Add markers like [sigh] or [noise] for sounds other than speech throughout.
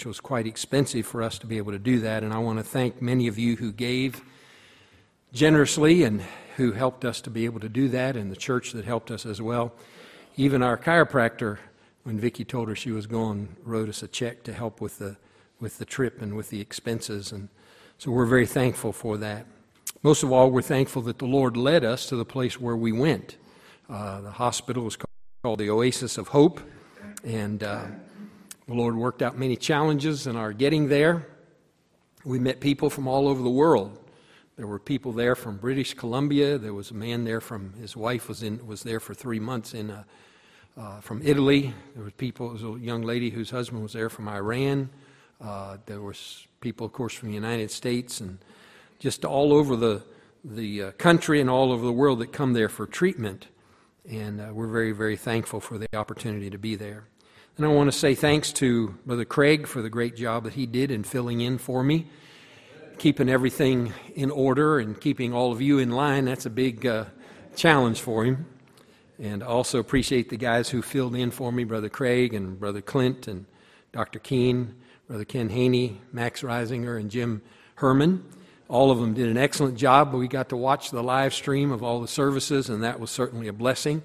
which was quite expensive for us to be able to do that. And I want to thank many of you who gave generously and who helped us to be able to do that, and the church that helped us as well. Even our chiropractor, when Vicki told her she was going, wrote us a check to help with the with the trip and with the expenses, and so we're very thankful for that. Most of all, we're thankful that the Lord led us to the place where we went. Uh, the hospital is called the Oasis of Hope, and uh, the Lord worked out many challenges in our getting there. We met people from all over the world. There were people there from British Columbia. There was a man there from his wife was in was there for three months in uh, uh, from Italy. There were people. There was a young lady whose husband was there from Iran. Uh, there was people, of course, from the United States and just all over the the uh, country and all over the world that come there for treatment. And uh, we're very, very thankful for the opportunity to be there. And I want to say thanks to Brother Craig for the great job that he did in filling in for me keeping everything in order and keeping all of you in line, that's a big uh, challenge for him. And also appreciate the guys who filled in for me Brother Craig and Brother Clint and Dr. Keene, Brother Ken Haney, Max Reisinger, and Jim Herman. All of them did an excellent job. We got to watch the live stream of all the services, and that was certainly a blessing.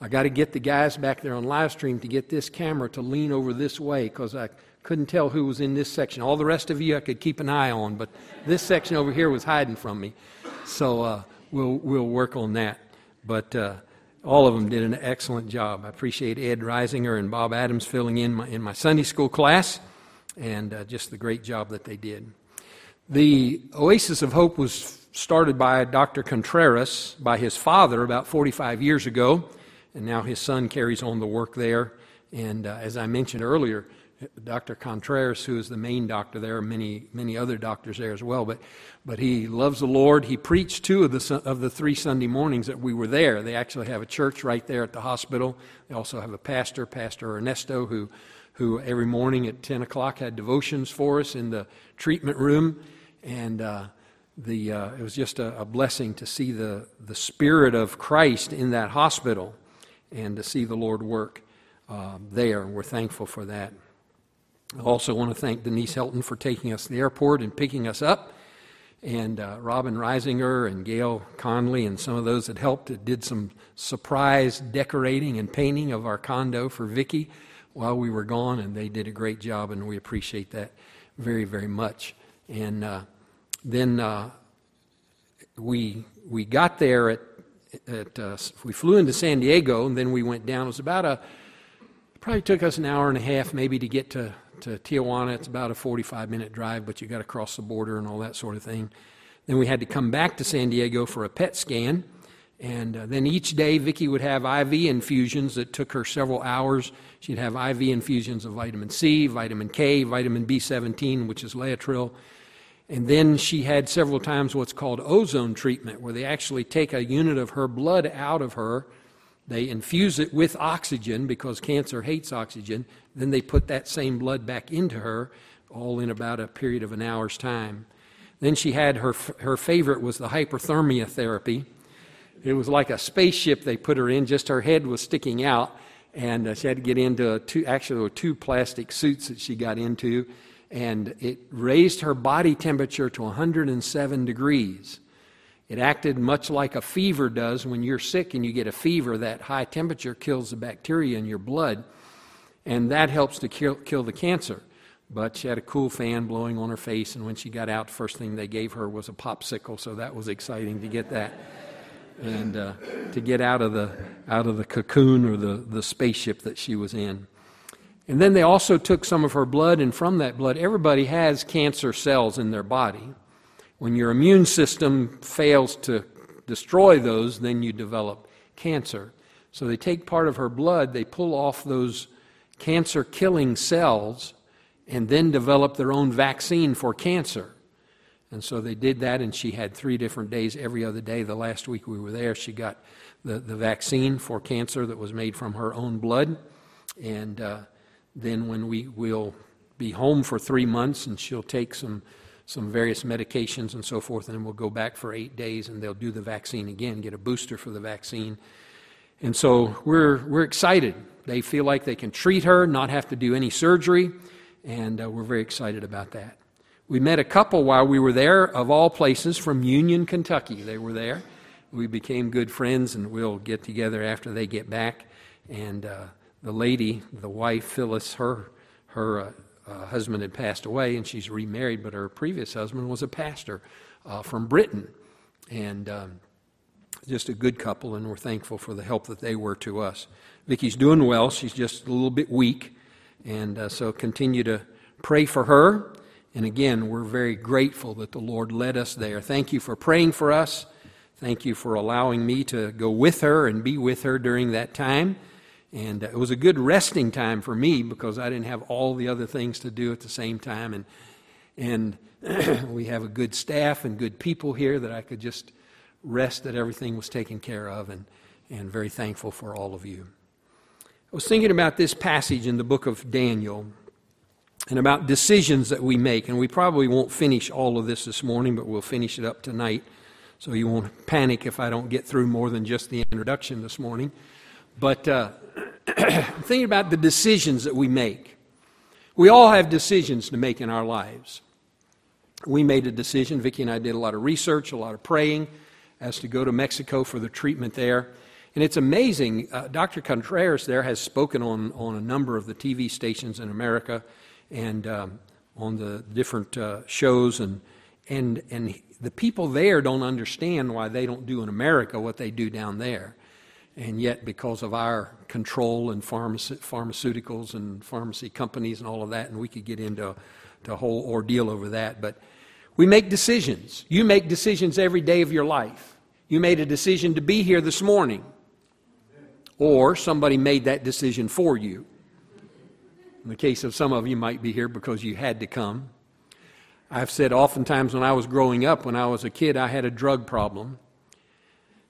I got to get the guys back there on live stream to get this camera to lean over this way because I couldn't tell who was in this section. All the rest of you I could keep an eye on, but this section over here was hiding from me. So uh, we'll, we'll work on that. But uh, all of them did an excellent job. I appreciate Ed Reisinger and Bob Adams filling in my, in my Sunday school class and uh, just the great job that they did. The Oasis of Hope was started by Dr. Contreras by his father about 45 years ago, and now his son carries on the work there. And uh, as I mentioned earlier, Dr. Contreras, who is the main doctor there, many many other doctors there as well. But but he loves the Lord. He preached two of the of the three Sunday mornings that we were there. They actually have a church right there at the hospital. They also have a pastor, Pastor Ernesto, who who every morning at ten o'clock had devotions for us in the treatment room, and. Uh, the, uh, it was just a, a, blessing to see the, the Spirit of Christ in that hospital and to see the Lord work uh, there. We're thankful for that. I also want to thank Denise Helton for taking us to the airport and picking us up, and uh, Robin Reisinger and Gail Conley and some of those that helped did some surprise decorating and painting of our condo for Vicki while we were gone, and they did a great job, and we appreciate that very, very much. And uh, then uh, we we got there at at uh, we flew into San Diego, and then we went down. It was about a probably took us an hour and a half maybe to get to to Tijuana. It's about a 45 minute drive, but you got to cross the border and all that sort of thing. Then we had to come back to San Diego for a PET scan. And uh, then each day, Vicki would have IV infusions that took her several hours. She'd have IV infusions of vitamin C, vitamin K, vitamin B17, which is Laetrile. And then she had several times what's called ozone treatment, where they actually take a unit of her blood out of her they infuse it with oxygen because cancer hates oxygen. Then they put that same blood back into her, all in about a period of an hour's time. Then she had her, her favorite was the hyperthermia therapy. It was like a spaceship they put her in, just her head was sticking out. And uh, she had to get into two, actually, two plastic suits that she got into. And it raised her body temperature to 107 degrees. It acted much like a fever does when you're sick and you get a fever. That high temperature kills the bacteria in your blood, and that helps to kill, kill the cancer. But she had a cool fan blowing on her face, and when she got out, first thing they gave her was a popsicle, so that was exciting to get that. And uh, to get out of the out of the cocoon or the, the spaceship that she was in. And then they also took some of her blood, and from that blood, everybody has cancer cells in their body. When your immune system fails to destroy those, then you develop cancer. So they take part of her blood, they pull off those cancer killing cells, and then develop their own vaccine for cancer. And so they did that, and she had three different days every other day. The last week we were there, she got the, the vaccine for cancer that was made from her own blood. And uh, then when we will be home for three months, and she'll take some some various medications and so forth, and then we'll go back for eight days and they'll do the vaccine again, get a booster for the vaccine. And so we're, we're excited. They feel like they can treat her, not have to do any surgery, and uh, we're very excited about that. We met a couple while we were there, of all places, from Union, Kentucky. They were there. We became good friends, and we'll get together after they get back. And uh, the lady, the wife, Phyllis, her, her uh, uh, husband had passed away, and she's remarried, but her previous husband was a pastor uh, from Britain. And um, just a good couple, and we're thankful for the help that they were to us. Vicki's doing well. She's just a little bit weak, and uh, so continue to pray for her and again, we're very grateful that the Lord led us there. Thank you for praying for us. Thank you for allowing me to go with her and be with her during that time. And uh, it was a good resting time for me because I didn't have all the other things to do at the same time. And, and [clears throat] we have a good staff and good people here that I could just rest that everything was taken care of. And, and very thankful for all of you. I was thinking about this passage in the book of Daniel and about decisions that we make. And we probably won't finish all of this this morning, but we'll finish it up tonight. So you won't panic if I don't get through more than just the introduction this morning. But uh, [clears throat] thinking about the decisions that we make. We all have decisions to make in our lives. We made a decision, Vicki and I did a lot of research, a lot of praying, as to go to Mexico for the treatment there. And it's amazing, uh, Dr. Contreras there has spoken on, on a number of the TV stations in America and um, on the different uh, shows and and and the people there don't understand why they don't do in America what they do down there. And yet, because of our control and pharmace- pharmaceuticals and pharmacy companies and all of that, and we could get into a whole ordeal over that, but we make decisions. You make decisions every day of your life. You made a decision to be here this morning, or somebody made that decision for you. In the case of some of you, might be here because you had to come. I've said oftentimes when I was growing up, when I was a kid, I had a drug problem.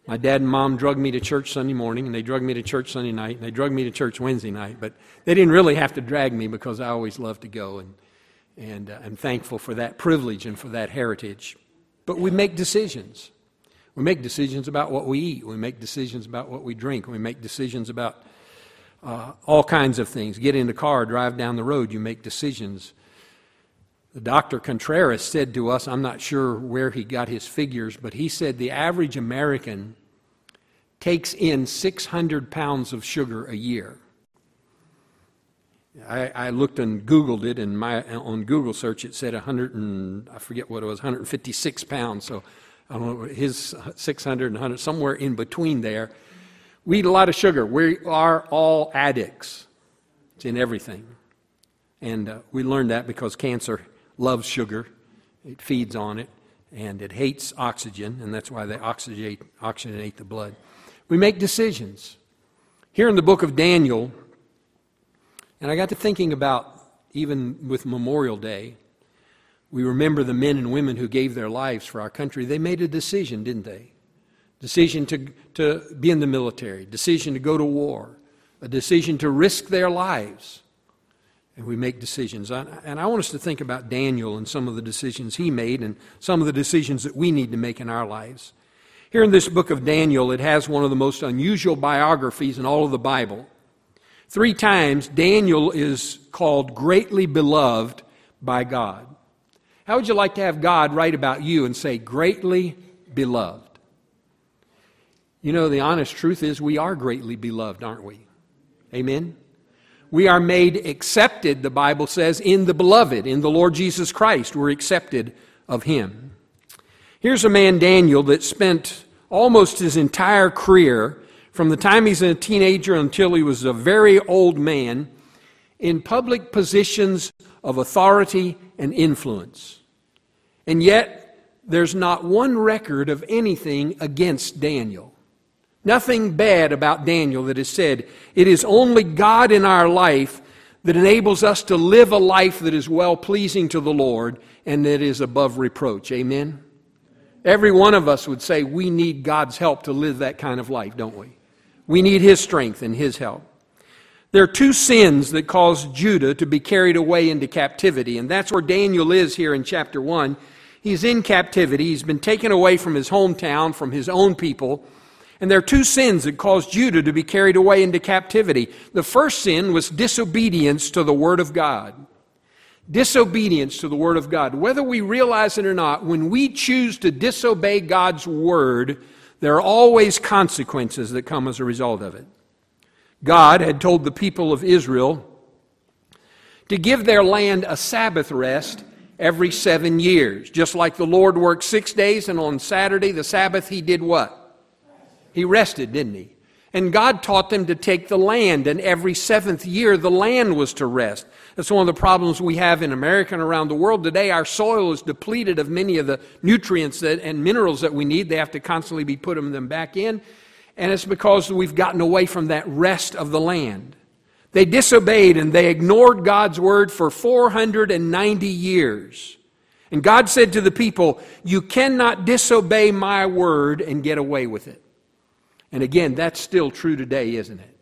My dad and mom drugged me to church Sunday morning, and they drugged me to church Sunday night, and they drugged me to church Wednesday night. But they didn't really have to drag me because I always loved to go, and, and uh, I'm thankful for that privilege and for that heritage. But we make decisions. We make decisions about what we eat. We make decisions about what we drink. We make decisions about uh, all kinds of things. Get in the car, drive down the road, you make decisions. Dr. Contreras said to us, I'm not sure where he got his figures, but he said the average American takes in 600 pounds of sugar a year. I, I, looked and Googled it, and my, on Google search it said 100 and I forget what it was, 156 pounds. So I don't know, his 600 and 100, somewhere in between there. We eat a lot of sugar. We are all addicts. It's in everything. And uh, we learned that because cancer loves sugar, it feeds on it, and it hates oxygen, and that's why they oxygenate, oxygenate the blood. We make decisions. Here in the book of Daniel, and I got to thinking about even with Memorial Day, we remember the men and women who gave their lives for our country. They made a decision, didn't they? decision to, to be in the military, decision to go to war, a decision to risk their lives. And we make decisions. And I want us to think about Daniel and some of the decisions he made and some of the decisions that we need to make in our lives. Here in this book of Daniel, it has one of the most unusual biographies in all of the Bible. Three times, Daniel is called greatly beloved by God. How would you like to have God write about you and say, greatly beloved? You know, the honest truth is we are greatly beloved, aren't we? Amen? We are made accepted, the Bible says, in the beloved, in the Lord Jesus Christ. We're accepted of Him. Here's a man, Daniel, that spent almost his entire career, from the time he's a teenager until he was a very old man, in public positions of authority and influence. And yet, there's not one record of anything against Daniel. Nothing bad about Daniel that is said. It is only God in our life that enables us to live a life that is well pleasing to the Lord and that is above reproach. Amen? Every one of us would say we need God's help to live that kind of life, don't we? We need His strength and His help. There are two sins that caused Judah to be carried away into captivity, and that's where Daniel is here in chapter 1. He's in captivity. He's been taken away from his hometown, from his own people, and there are two sins that caused Judah to be carried away into captivity. The first sin was disobedience to the Word of God. disobedience to the Word of God. Whether we realize it or not, when we choose to disobey God's Word, there are always consequences that come as a result of it. God had told the people of Israel to give their land a Sabbath rest every seven years. Just like the Lord worked six days, and on Saturday, the Sabbath, he did what? He rested, didn't he? And God taught them to take the land, and every seventh year the land was to rest. That's one of the problems we have in America and around the world today. Our soil is depleted of many of the nutrients that, and minerals that we need. They have to constantly be putting them back in. And it's because we've gotten away from that rest of the land. They disobeyed and they ignored God's word for 490 years. And God said to the people, You cannot disobey my word and get away with it. And again, that's still true today, isn't it?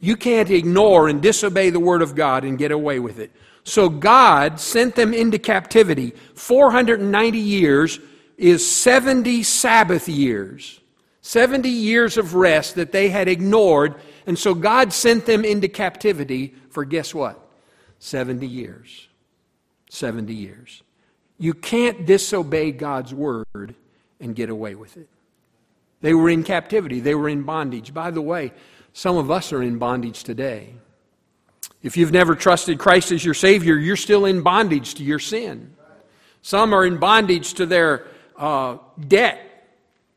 You can't ignore and disobey the Word of God and get away with it. So God sent them into captivity. 490 years is 70 Sabbath years. 70 years of rest that they had ignored. And so God sent them into captivity for guess what? 70 years. 70 years. You can't disobey God's word and get away with it. They were in captivity, they were in bondage. By the way, some of us are in bondage today. If you've never trusted Christ as your Savior, you're still in bondage to your sin. Some are in bondage to their uh, debt,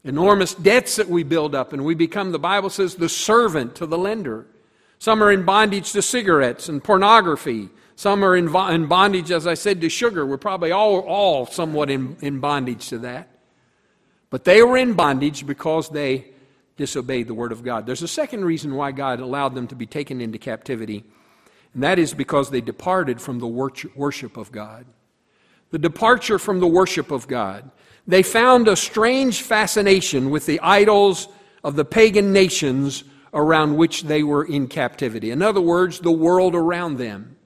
enormous debts that we build up, and we become, the Bible says, the servant to the lender. Some are in bondage to cigarettes and pornography. Some are in, in bondage, as I said, to sugar. We're probably all, all somewhat in, in bondage to that. But they were in bondage because they disobeyed the word of God. There's a second reason why God allowed them to be taken into captivity, and that is because they departed from the worship of God. The departure from the worship of God. They found a strange fascination with the idols of the pagan nations around which they were in captivity. In other words, the world around them.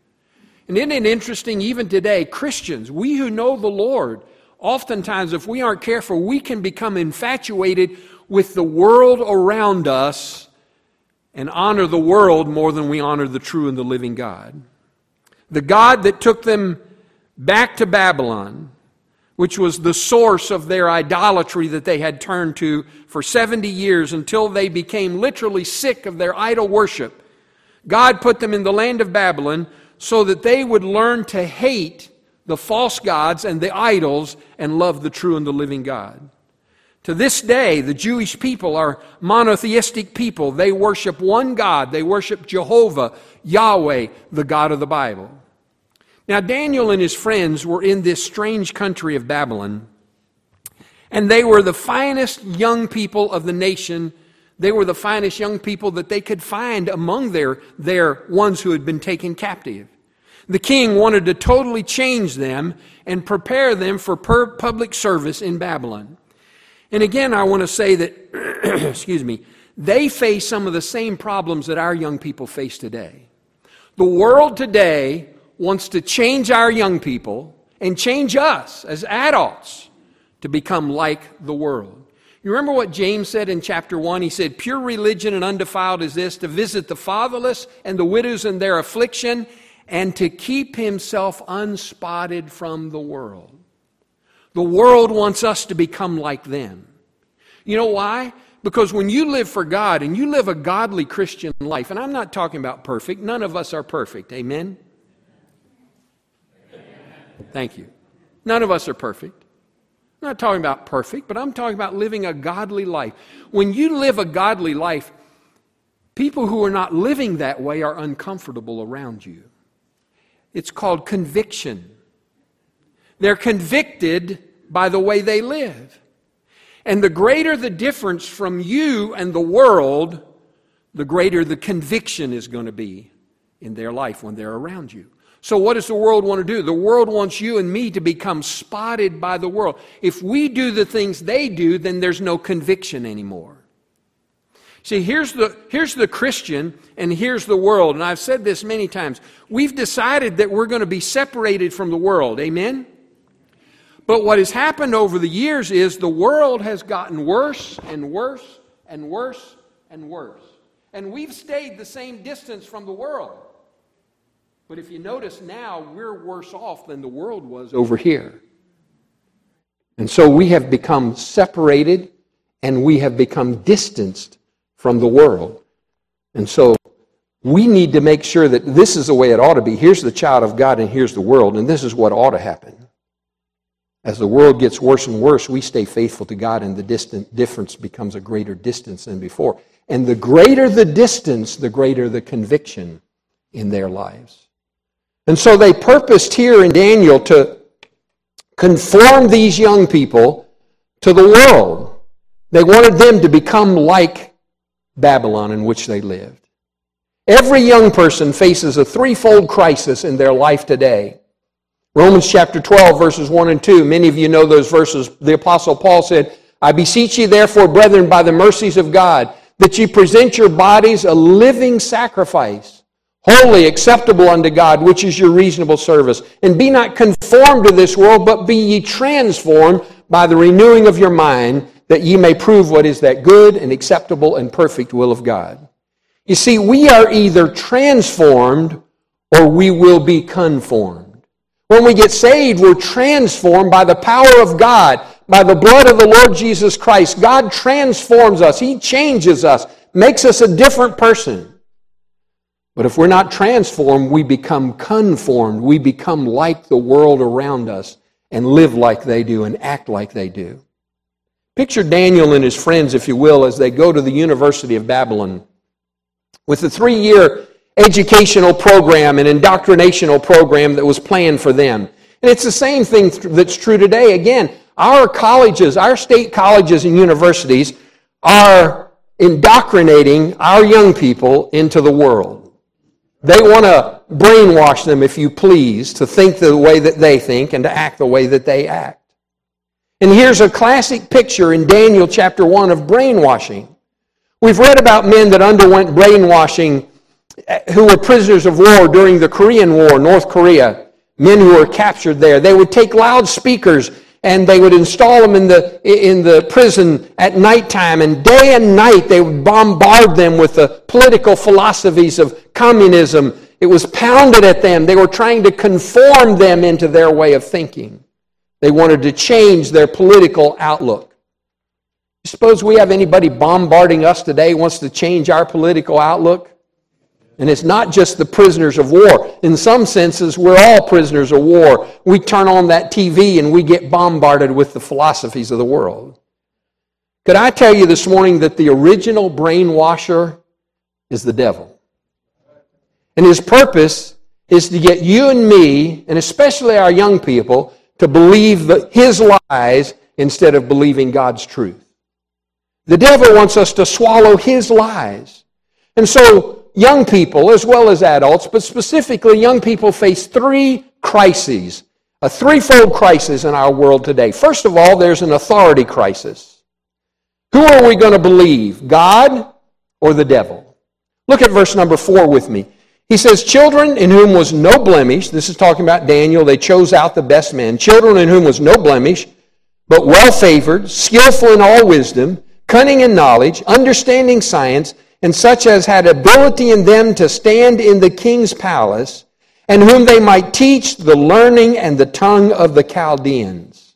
And isn't it interesting, even today, Christians, we who know the Lord, oftentimes, if we aren't careful, we can become infatuated with the world around us and honor the world more than we honor the true and the living God. The God that took them back to Babylon, which was the source of their idolatry that they had turned to for 70 years until they became literally sick of their idol worship. God put them in the land of Babylon so that they would learn to hate the false gods and the idols and love the true and the living God. To this day, the Jewish people are monotheistic people. They worship one God. They worship Jehovah, Yahweh, the God of the Bible. Now, Daniel and his friends were in this strange country of Babylon, and they were the finest young people of the nation. They were the finest young people that they could find among their, their ones who had been taken captive. The king wanted to totally change them and prepare them for public service in Babylon. And again, I want to say that, [clears throat] excuse me, they face some of the same problems that our young people face today. The world today wants to change our young people and change us as adults to become like the world. You remember what James said in chapter 1? He said, Pure religion and undefiled is this to visit the fatherless and the widows in their affliction and to keep himself unspotted from the world. The world wants us to become like them. You know why? Because when you live for God and you live a godly Christian life, and I'm not talking about perfect, none of us are perfect. Amen? Thank you. None of us are perfect. I'm not talking about perfect, but I'm talking about living a godly life. When you live a godly life, people who are not living that way are uncomfortable around you. It's called conviction. They're convicted by the way they live. And the greater the difference from you and the world, the greater the conviction is going to be in their life when they're around you. So, what does the world want to do? The world wants you and me to become spotted by the world. If we do the things they do, then there's no conviction anymore. See, here's the, here's the Christian and here's the world. And I've said this many times. We've decided that we're going to be separated from the world. Amen? But what has happened over the years is the world has gotten worse and worse and worse and worse. And we've stayed the same distance from the world. But if you notice now, we're worse off than the world was over here. And so we have become separated and we have become distanced from the world. And so we need to make sure that this is the way it ought to be. Here's the child of God and here's the world, and this is what ought to happen. As the world gets worse and worse, we stay faithful to God, and the distant difference becomes a greater distance than before. And the greater the distance, the greater the conviction in their lives. And so they purposed here in Daniel to conform these young people to the world. They wanted them to become like Babylon in which they lived. Every young person faces a threefold crisis in their life today. Romans chapter 12, verses 1 and 2. Many of you know those verses. The Apostle Paul said, I beseech you, therefore, brethren, by the mercies of God, that ye present your bodies a living sacrifice, holy, acceptable unto God, which is your reasonable service. And be not conformed to this world, but be ye transformed by the renewing of your mind, that ye may prove what is that good and acceptable and perfect will of God. You see, we are either transformed or we will be conformed. When we get saved, we're transformed by the power of God, by the blood of the Lord Jesus Christ. God transforms us. He changes us, makes us a different person. But if we're not transformed, we become conformed. We become like the world around us and live like they do and act like they do. Picture Daniel and his friends, if you will, as they go to the University of Babylon with a three year educational program and indoctrinational program that was planned for them. And it's the same thing that's true today. Again, our colleges, our state colleges and universities are indoctrinating our young people into the world. They want to brainwash them, if you please, to think the way that they think and to act the way that they act. And here's a classic picture in Daniel chapter 1 of brainwashing. We've read about men that underwent brainwashing eh, who were prisoners of war during the Korean War, North Korea, men who were captured there. They would take loudspeakers and they would install them in the, in the prison at nighttime. And day and night, they would bombard them with the political philosophies of communism. It was pounded at them. They were trying to conform them into their way of thinking. They wanted to change their political outlook. Suppose we have anybody bombarding us today wants to change our political outlook? And it's not just the prisoners of war. In some senses, we're all prisoners of war. We turn on that TV and we get bombarded with the philosophies of the world. Could I tell you this morning that the original brainwasher is the devil? And his purpose is to get you and me, and especially our young people, to believe his lies instead of believing God's truth. The devil wants us to swallow his lies. And so young people, as well as adults, but specifically young people, face three crises, a threefold crisis in our world today. First of all, there's an authority crisis. Who are we going to believe, God or the devil? Look at verse number four with me. He says, Children in whom was no blemish, this is talking about Daniel, they chose out the best men, children in whom was no blemish, but well favored, skillful in all wisdom, cunning in knowledge, understanding science, and such as had ability in them to stand in the king's palace, and whom they might teach the learning and the tongue of the Chaldeans.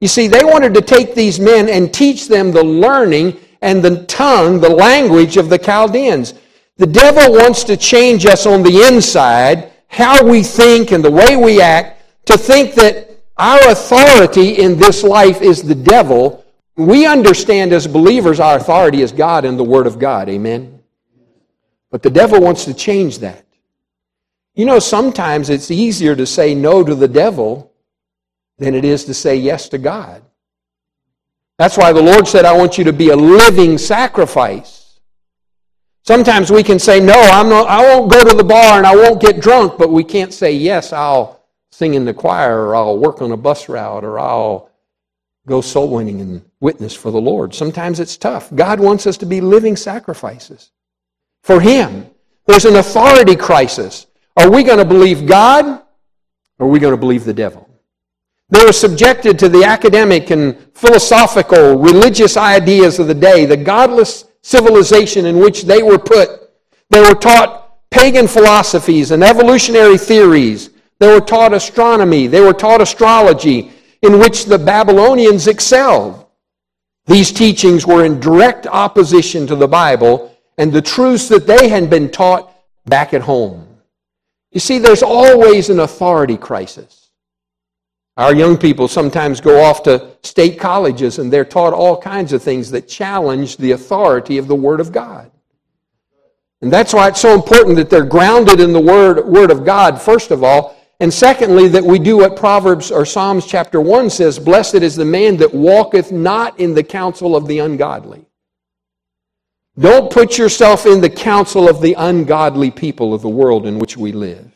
You see, they wanted to take these men and teach them the learning and the tongue, the language of the Chaldeans. The devil wants to change us on the inside, how we think and the way we act, to think that our authority in this life is the devil we understand as believers our authority is God and the Word of God. Amen? But the devil wants to change that. You know, sometimes it's easier to say no to the devil than it is to say yes to God. That's why the Lord said, I want you to be a living sacrifice. Sometimes we can say, No, I'm not, I won't go to the bar and I won't get drunk, but we can't say, Yes, I'll sing in the choir or I'll work on a bus route or I'll go soul winning and witness for the Lord. Sometimes it's tough. God wants us to be living sacrifices for Him. There's an authority crisis. Are we going to believe God or are we going to believe the devil? They were subjected to the academic and philosophical, religious ideas of the day, the godless civilization in which they were put. They were taught pagan philosophies and evolutionary theories. They were taught astronomy. They were taught astrology, in which the Babylonians excelled. These teachings were in direct opposition to the Bible and the truths that they had been taught back at home. You see, there's always an authority crisis. Our young people sometimes go off to state colleges and they're taught all kinds of things that challenge the authority of the Word of God. And that's why it's so important that they're grounded in the Word, Word of God, first of all, and secondly, that we do what Proverbs or Psalms chapter 1 says Blessed is the man that walketh not in the counsel of the ungodly. Don't put yourself in the counsel of the ungodly people of the world in which we live.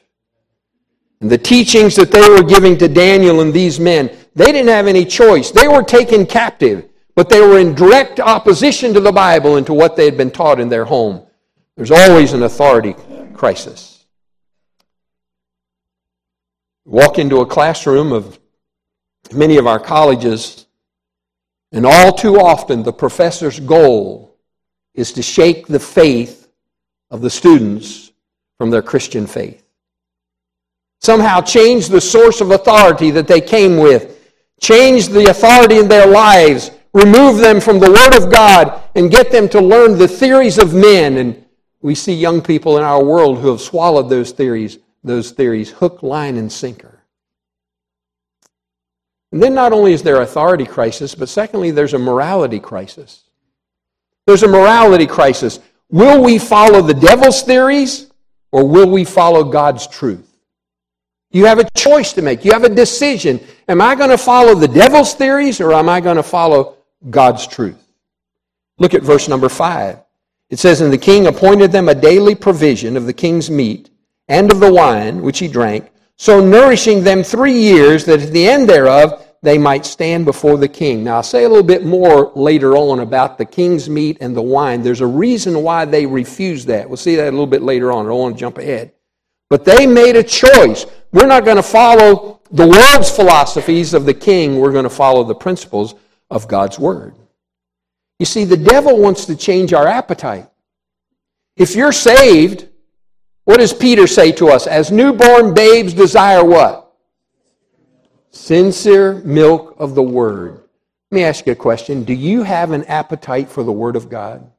And the teachings that they were giving to Daniel and these men, they didn't have any choice. They were taken captive, but they were in direct opposition to the Bible and to what they had been taught in their home. There's always an authority crisis walk into a classroom of many of our colleges, and all too often the professor's goal is to shake the faith of the students from their Christian faith. Somehow change the source of authority that they came with, change the authority in their lives, remove them from the Word of God, and get them to learn the theories of men. And we see young people in our world who have swallowed those theories those theories hook, line, and sinker. And then not only is there authority crisis, but secondly, there's a morality crisis. There's a morality crisis. Will we follow the devil's theories or will we follow God's truth? You have a choice to make. You have a decision. Am I going to follow the devil's theories or am I going to follow God's truth? Look at verse number five. It says, And the king appointed them a daily provision of the king's meat and of the wine which he drank, so nourishing them three years, that at the end thereof they might stand before the king. Now, I'll say a little bit more later on about the king's meat and the wine. There's a reason why they refused that. We'll see that a little bit later on. I don't want to jump ahead. But they made a choice. We're not going to follow the world's philosophies of the king. We're going to follow the principles of God's word. You see, the devil wants to change our appetite. If you're saved, what does Peter say to us? As newborn babes desire what? Sincere milk of the Word. Let me ask you a question. Do you have an appetite for the Word of God?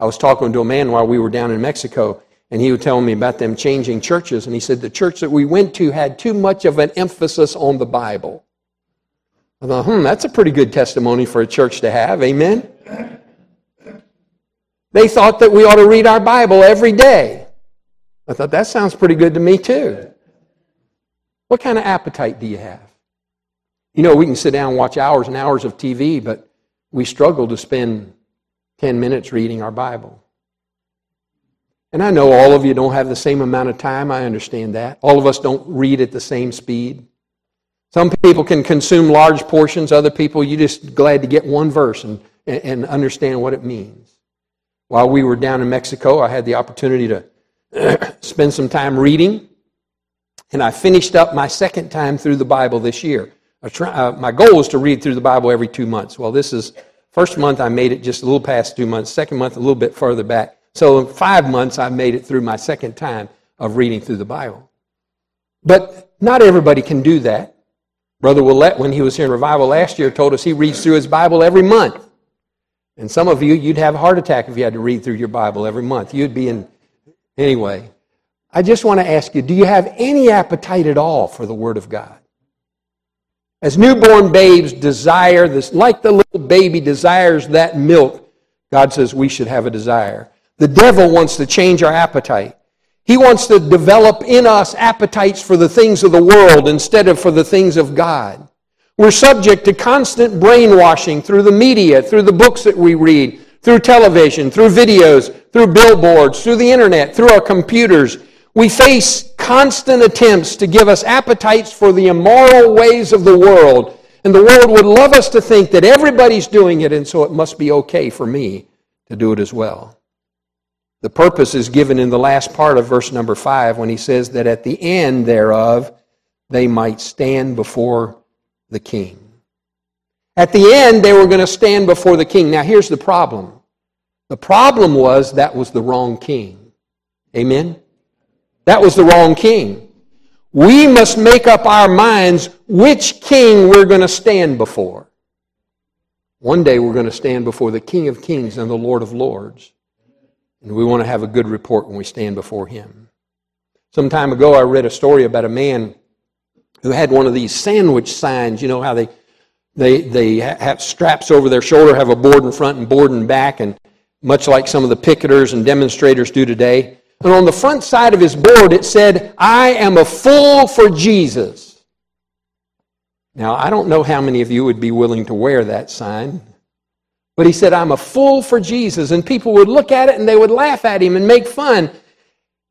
I was talking to a man while we were down in Mexico, and he would tell me about them changing churches. And he said the church that we went to had too much of an emphasis on the Bible. I thought, hmm, that's a pretty good testimony for a church to have. Amen? They thought that we ought to read our Bible every day. I thought, that sounds pretty good to me, too. What kind of appetite do you have? You know, we can sit down and watch hours and hours of TV, but we struggle to spend 10 minutes reading our Bible. And I know all of you don't have the same amount of time. I understand that. All of us don't read at the same speed. Some people can consume large portions. Other people, you're just glad to get one verse and, and understand what it means. While we were down in Mexico, I had the opportunity to [clears throat] spend some time reading, and I finished up my second time through the Bible this year. Try, uh, my goal is to read through the Bible every two months. Well, this is first month I made it just a little past two months. Second month a little bit further back. So in five months I made it through my second time of reading through the Bible. But not everybody can do that. Brother Willett, when he was here in revival last year, told us he reads through his Bible every month. And some of you, you'd have a heart attack if you had to read through your Bible every month. You'd be in. Anyway, I just want to ask you do you have any appetite at all for the Word of God? As newborn babes desire this, like the little baby desires that milk, God says we should have a desire. The devil wants to change our appetite. He wants to develop in us appetites for the things of the world instead of for the things of God. We're subject to constant brainwashing through the media, through the books that we read, through television, through videos, through billboards, through the internet, through our computers. We face constant attempts to give us appetites for the immoral ways of the world. And the world would love us to think that everybody's doing it, and so it must be okay for me to do it as well. The purpose is given in the last part of verse number five when he says that at the end thereof they might stand before the king. At the end, they were going to stand before the king. Now, here's the problem the problem was that was the wrong king. Amen? That was the wrong king. We must make up our minds which king we're going to stand before. One day we're going to stand before the King of Kings and the Lord of Lords. And we want to have a good report when we stand before him. Some time ago, I read a story about a man who had one of these sandwich signs. You know how they, they, they have straps over their shoulder, have a board in front and board in back, and much like some of the picketers and demonstrators do today. And on the front side of his board, it said, I am a fool for Jesus. Now, I don't know how many of you would be willing to wear that sign, but he said, I'm a fool for Jesus. And people would look at it and they would laugh at him and make fun.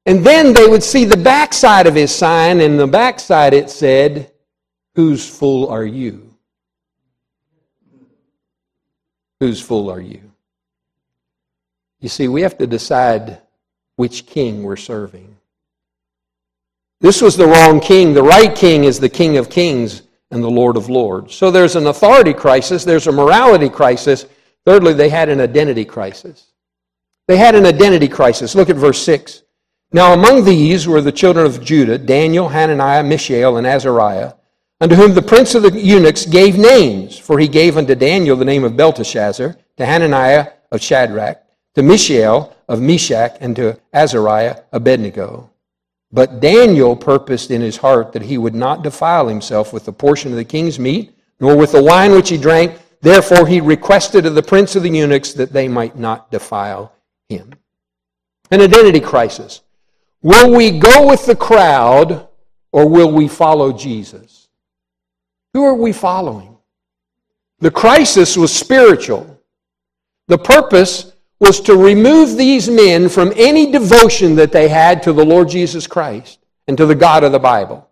And then they would see the backside of his sign, and the backside it said, Whose fool are you? Whose fool are you? You see, we have to decide which king we're serving. This was the wrong king. The right king is the King of Kings and the Lord of Lords. So there's an authority crisis, there's a morality crisis. Thirdly, they had an identity crisis. They had an identity crisis. Look at verse 6. Now among these were the children of Judah, Daniel, Hananiah, Mishael, and Azariah, unto whom the prince of the eunuchs gave names. For he gave unto Daniel the name of Belteshazzar, to Hananiah of Shadrach, to Mishael of Meshach, and to Azariah Abednego. But Daniel purposed in his heart that he would not defile himself with the portion of the king's meat, nor with the wine which he drank. Therefore he requested of the prince of the eunuchs that they might not defile him. An identity crisis. Will we go with the crowd or will we follow Jesus? Who are we following? The crisis was spiritual. The purpose was to remove these men from any devotion that they had to the Lord Jesus Christ and to the God of the Bible.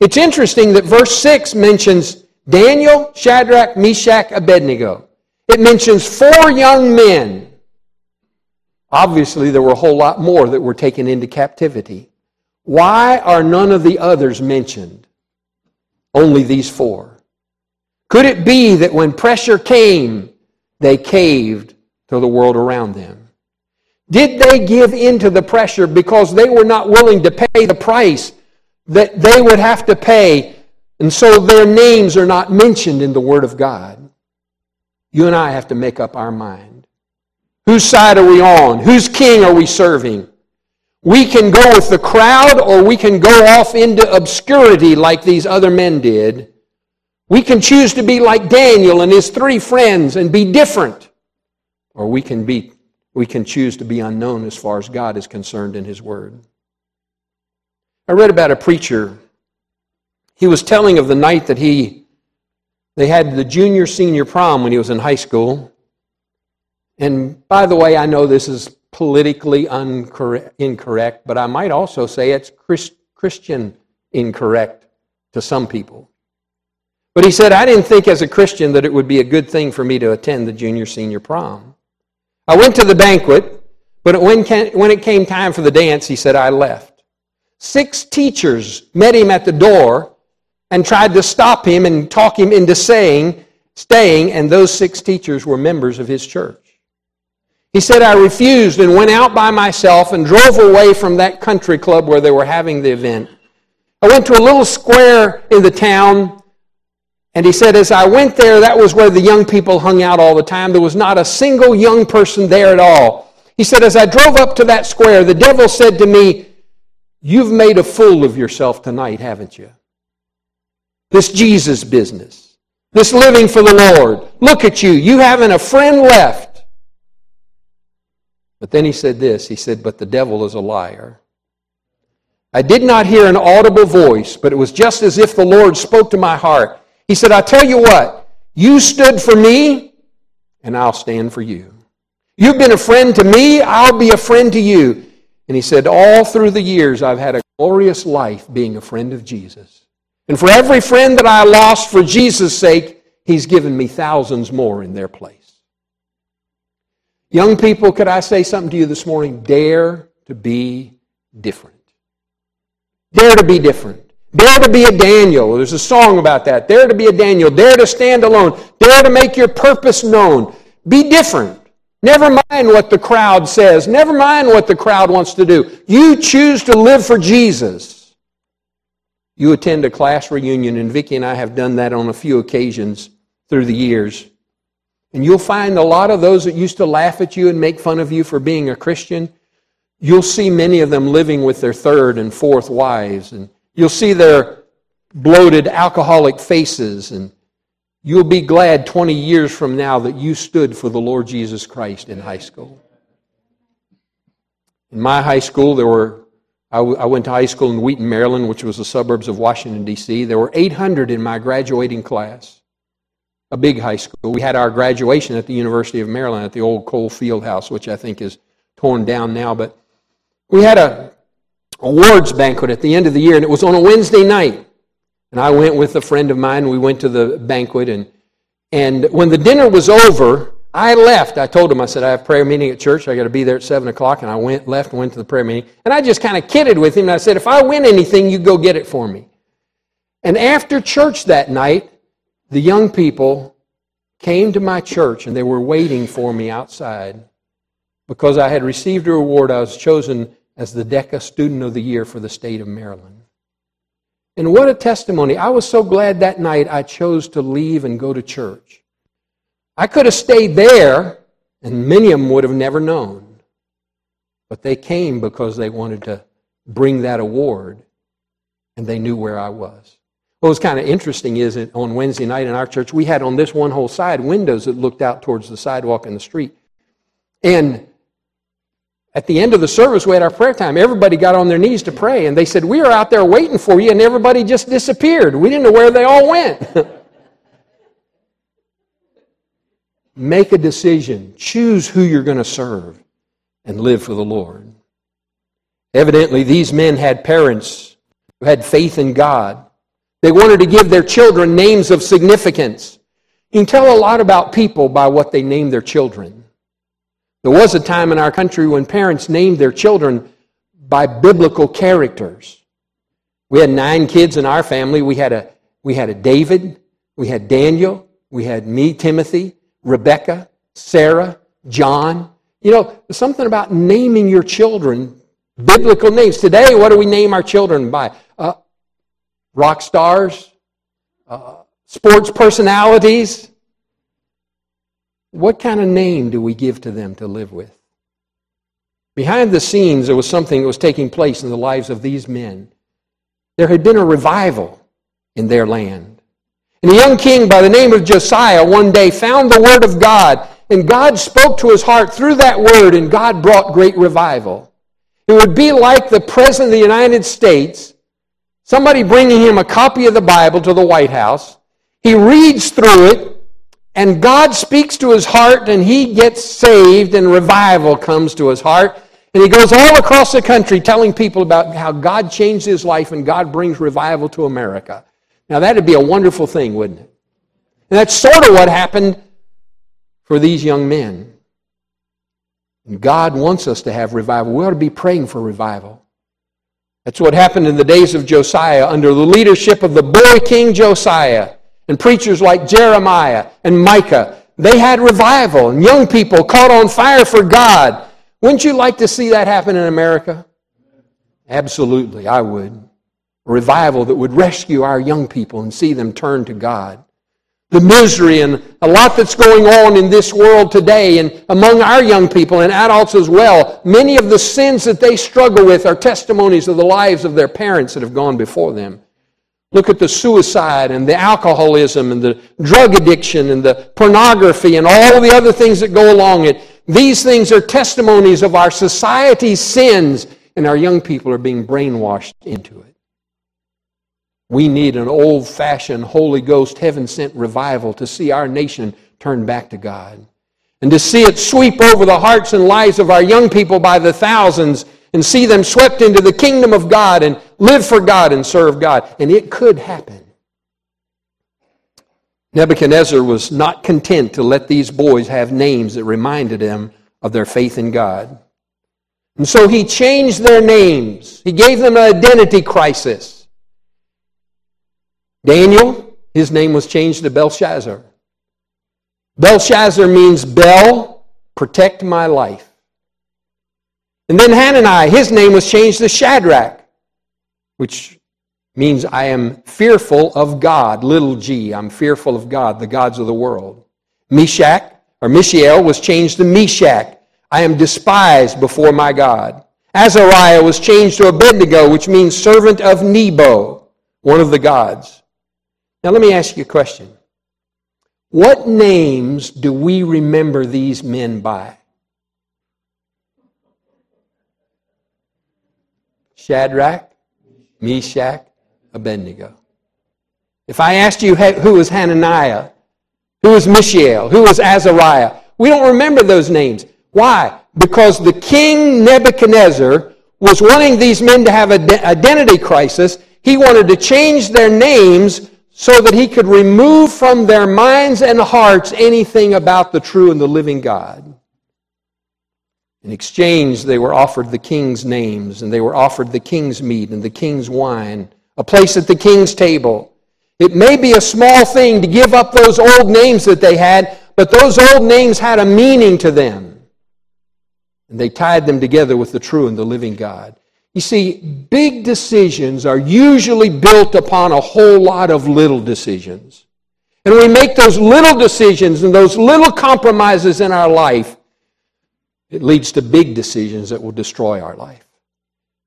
It's interesting that verse 6 mentions Daniel, Shadrach, Meshach, Abednego. It mentions four young men. Obviously, there were a whole lot more that were taken into captivity. Why are none of the others mentioned? Only these four. Could it be that when pressure came, they caved to the world around them? Did they give in to the pressure because they were not willing to pay the price that they would have to pay, and so their names are not mentioned in the Word of God? You and I have to make up our mind. Whose side are we on? Whose king are we serving? We can go with the crowd or we can go off into obscurity like these other men did. We can choose to be like Daniel and his three friends and be different or we can be we can choose to be unknown as far as God is concerned in his word. I read about a preacher. He was telling of the night that he they had the junior senior prom when he was in high school. And by the way, I know this is politically incorrect, but I might also say it's Christian incorrect to some people. But he said, I didn't think as a Christian that it would be a good thing for me to attend the junior senior prom. I went to the banquet, but when, when it came time for the dance, he said, I left. Six teachers met him at the door and tried to stop him and talk him into saying, staying, and those six teachers were members of his church. He said, I refused and went out by myself and drove away from that country club where they were having the event. I went to a little square in the town and he said, as I went there, that was where the young people hung out all the time. There was not a single young person there at all. He said, as I drove up to that square, the devil said to me, You've made a fool of yourself tonight, haven't you? This Jesus business, this living for the Lord. Look at you. You haven't a friend left. But then he said this He said, But the devil is a liar. I did not hear an audible voice, but it was just as if the Lord spoke to my heart. He said, I tell you what, you stood for me, and I'll stand for you. You've been a friend to me, I'll be a friend to you. And he said, All through the years, I've had a glorious life being a friend of Jesus. And for every friend that I lost for Jesus' sake, he's given me thousands more in their place. Young people, could I say something to you this morning? Dare to be different. Dare to be different. Dare to be a Daniel. There's a song about that. Dare to be a Daniel. Dare to stand alone. Dare to make your purpose known. Be different. Never mind what the crowd says. Never mind what the crowd wants to do. You choose to live for Jesus. You attend a class reunion, and Vicki and I have done that on a few occasions through the years. And you'll find a lot of those that used to laugh at you and make fun of you for being a Christian. You'll see many of them living with their third and fourth wives, and you'll see their bloated alcoholic faces, and you'll be glad 20 years from now that you stood for the Lord Jesus Christ in high school. In my high school, there were, I, w- I went to high school in Wheaton, Maryland, which was the suburbs of Washington, D.C. There were 800 in my graduating class, a big high school. We had our graduation at the University of Maryland at the old Cole Field House, which I think is torn down now, but we had a awards banquet at the end of the year, and it was on a Wednesday night. And I went with a friend of mine. We went to the banquet, and and when the dinner was over, I left. I told him, I said, I have prayer meeting at church. I got to be there at seven o'clock, and I went left went to the prayer meeting. And I just kind of kidded with him, and I said, if I win anything, you go get it for me. And after church that night, the young people came to my church, and they were waiting for me outside because I had received a reward. I was chosen as the DECA Student of the Year for the state of Maryland. And what a testimony. I was so glad that night I chose to leave and go to church. I could have stayed there, and many of them would have never known. But they came because they wanted to bring that award, and they knew where I was. What was kind of interesting is that on Wednesday night in our church, we had on this one whole side windows that looked out towards the sidewalk and the street. And at the end of the service, we had our prayer time. Everybody got on their knees to pray, and they said, We are out there waiting for you, and everybody just disappeared. We didn't know where they all went. [laughs] Make a decision, choose who you're going to serve, and live for the Lord. Evidently, these men had parents who had faith in God. They wanted to give their children names of significance. You can tell a lot about people by what they name their children. There was a time in our country when parents named their children by biblical characters. We had nine kids in our family. We had a, we had a David, we had Daniel, we had me, Timothy, Rebecca, Sarah, John. You know, something about naming your children biblical names. Today, what do we name our children by? Uh, rock stars, uh, sports personalities, what kind of name do we give to them to live with? Behind the scenes, there was something that was taking place in the lives of these men. There had been a revival in their land. And a young king by the name of Josiah one day found the Word of God, and God spoke to his heart through that Word, and God brought great revival. It would be like the President of the United States, somebody bringing him a copy of the Bible to the White House. He reads through it, and God speaks to his heart and he gets saved and revival comes to his heart. And he goes all across the country telling people about how God changed his life and God brings revival to America. Now, that'd be a wonderful thing, wouldn't it? And that's sort of what happened for these young men. God wants us to have revival. We ought to be praying for revival. That's what happened in the days of Josiah under the leadership of the boy king Josiah and preachers like Jeremiah and Micah. They had revival, and young people caught on fire for God. Wouldn't you like to see that happen in America? Absolutely, I would. Revival that would rescue our young people and see them turn to God. The misery and a lot that's going on in this world today and among our young people and adults as well, many of the sins that they struggle with are testimonies of the lives of their parents that have gone before them. Look at the suicide and the alcoholism and the drug addiction and the pornography and all the other things that go along it. These things are testimonies of our society's sins, and our young people are being brainwashed into it. We need an old fashioned Holy Ghost, heaven sent revival to see our nation turn back to God and to see it sweep over the hearts and lives of our young people by the thousands and see them swept into the kingdom of God and live for God and serve God. And it could happen. Nebuchadnezzar was not content to let these boys have names that reminded them of their faith in God. And so he changed their names. He gave them an identity crisis. Daniel, his name was changed to Belshazzar. Belshazzar means Bel protect my life. And then Hananiah, his name was changed to Shadrach, which means I am fearful of God, little g. I'm fearful of God, the gods of the world. Meshach, or Mishael, was changed to Meshach. I am despised before my God. Azariah was changed to Abednego, which means servant of Nebo, one of the gods. Now let me ask you a question. What names do we remember these men by? Shadrach, Meshach, Abednego. If I asked you who was Hananiah, who was Mishael, who was Azariah, we don't remember those names. Why? Because the king Nebuchadnezzar was wanting these men to have an identity crisis. He wanted to change their names so that he could remove from their minds and hearts anything about the true and the living God. In exchange, they were offered the king's names, and they were offered the king's meat and the king's wine, a place at the king's table. It may be a small thing to give up those old names that they had, but those old names had a meaning to them. And they tied them together with the true and the living God. You see, big decisions are usually built upon a whole lot of little decisions. And we make those little decisions and those little compromises in our life, it leads to big decisions that will destroy our life.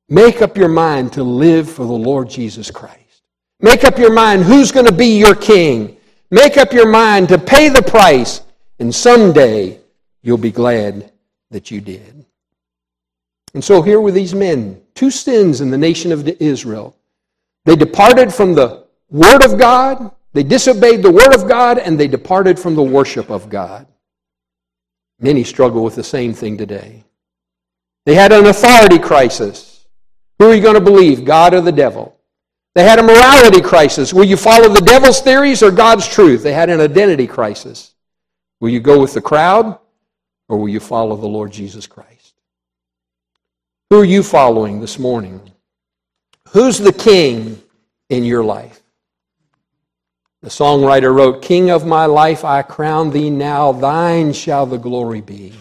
Make up your mind to live for the Lord Jesus Christ. Make up your mind who's going to be your king. Make up your mind to pay the price, and someday you'll be glad that you did. And so here were these men, two sins in the nation of Israel. They departed from the Word of God, they disobeyed the Word of God, and they departed from the worship of God. Many struggle with the same thing today. They had an authority crisis. Who are you going to believe, God or the devil? They had a morality crisis. Will you follow the devil's theories or God's truth? They had an identity crisis. Will you go with the crowd or will you follow the Lord Jesus Christ? Who are you following this morning? Who's the king in your life? The songwriter wrote, King of my life, I crown thee now, thine shall the glory be.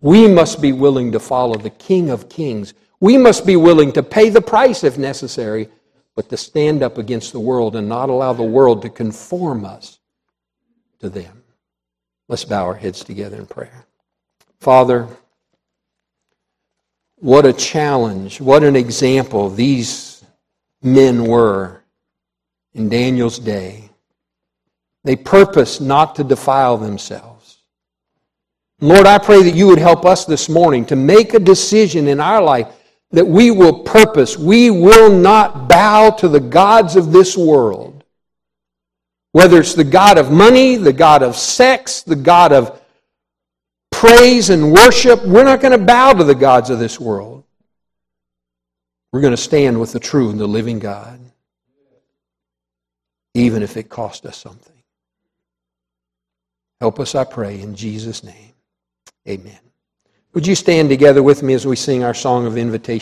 We must be willing to follow the King of kings. We must be willing to pay the price if necessary, but to stand up against the world and not allow the world to conform us to them. Let's bow our heads together in prayer. Father, what a challenge, what an example these men were in Daniel's day. They purposed not to defile themselves. Lord, I pray that you would help us this morning to make a decision in our life that we will purpose, we will not bow to the gods of this world. Whether it's the God of money, the God of sex, the God of praise and worship, we're not going to bow to the gods of this world. We're going to stand with the true and the living God, even if it cost us something. Help us, I pray, in Jesus' name. Amen. Would you stand together with me as we sing our song of invitation?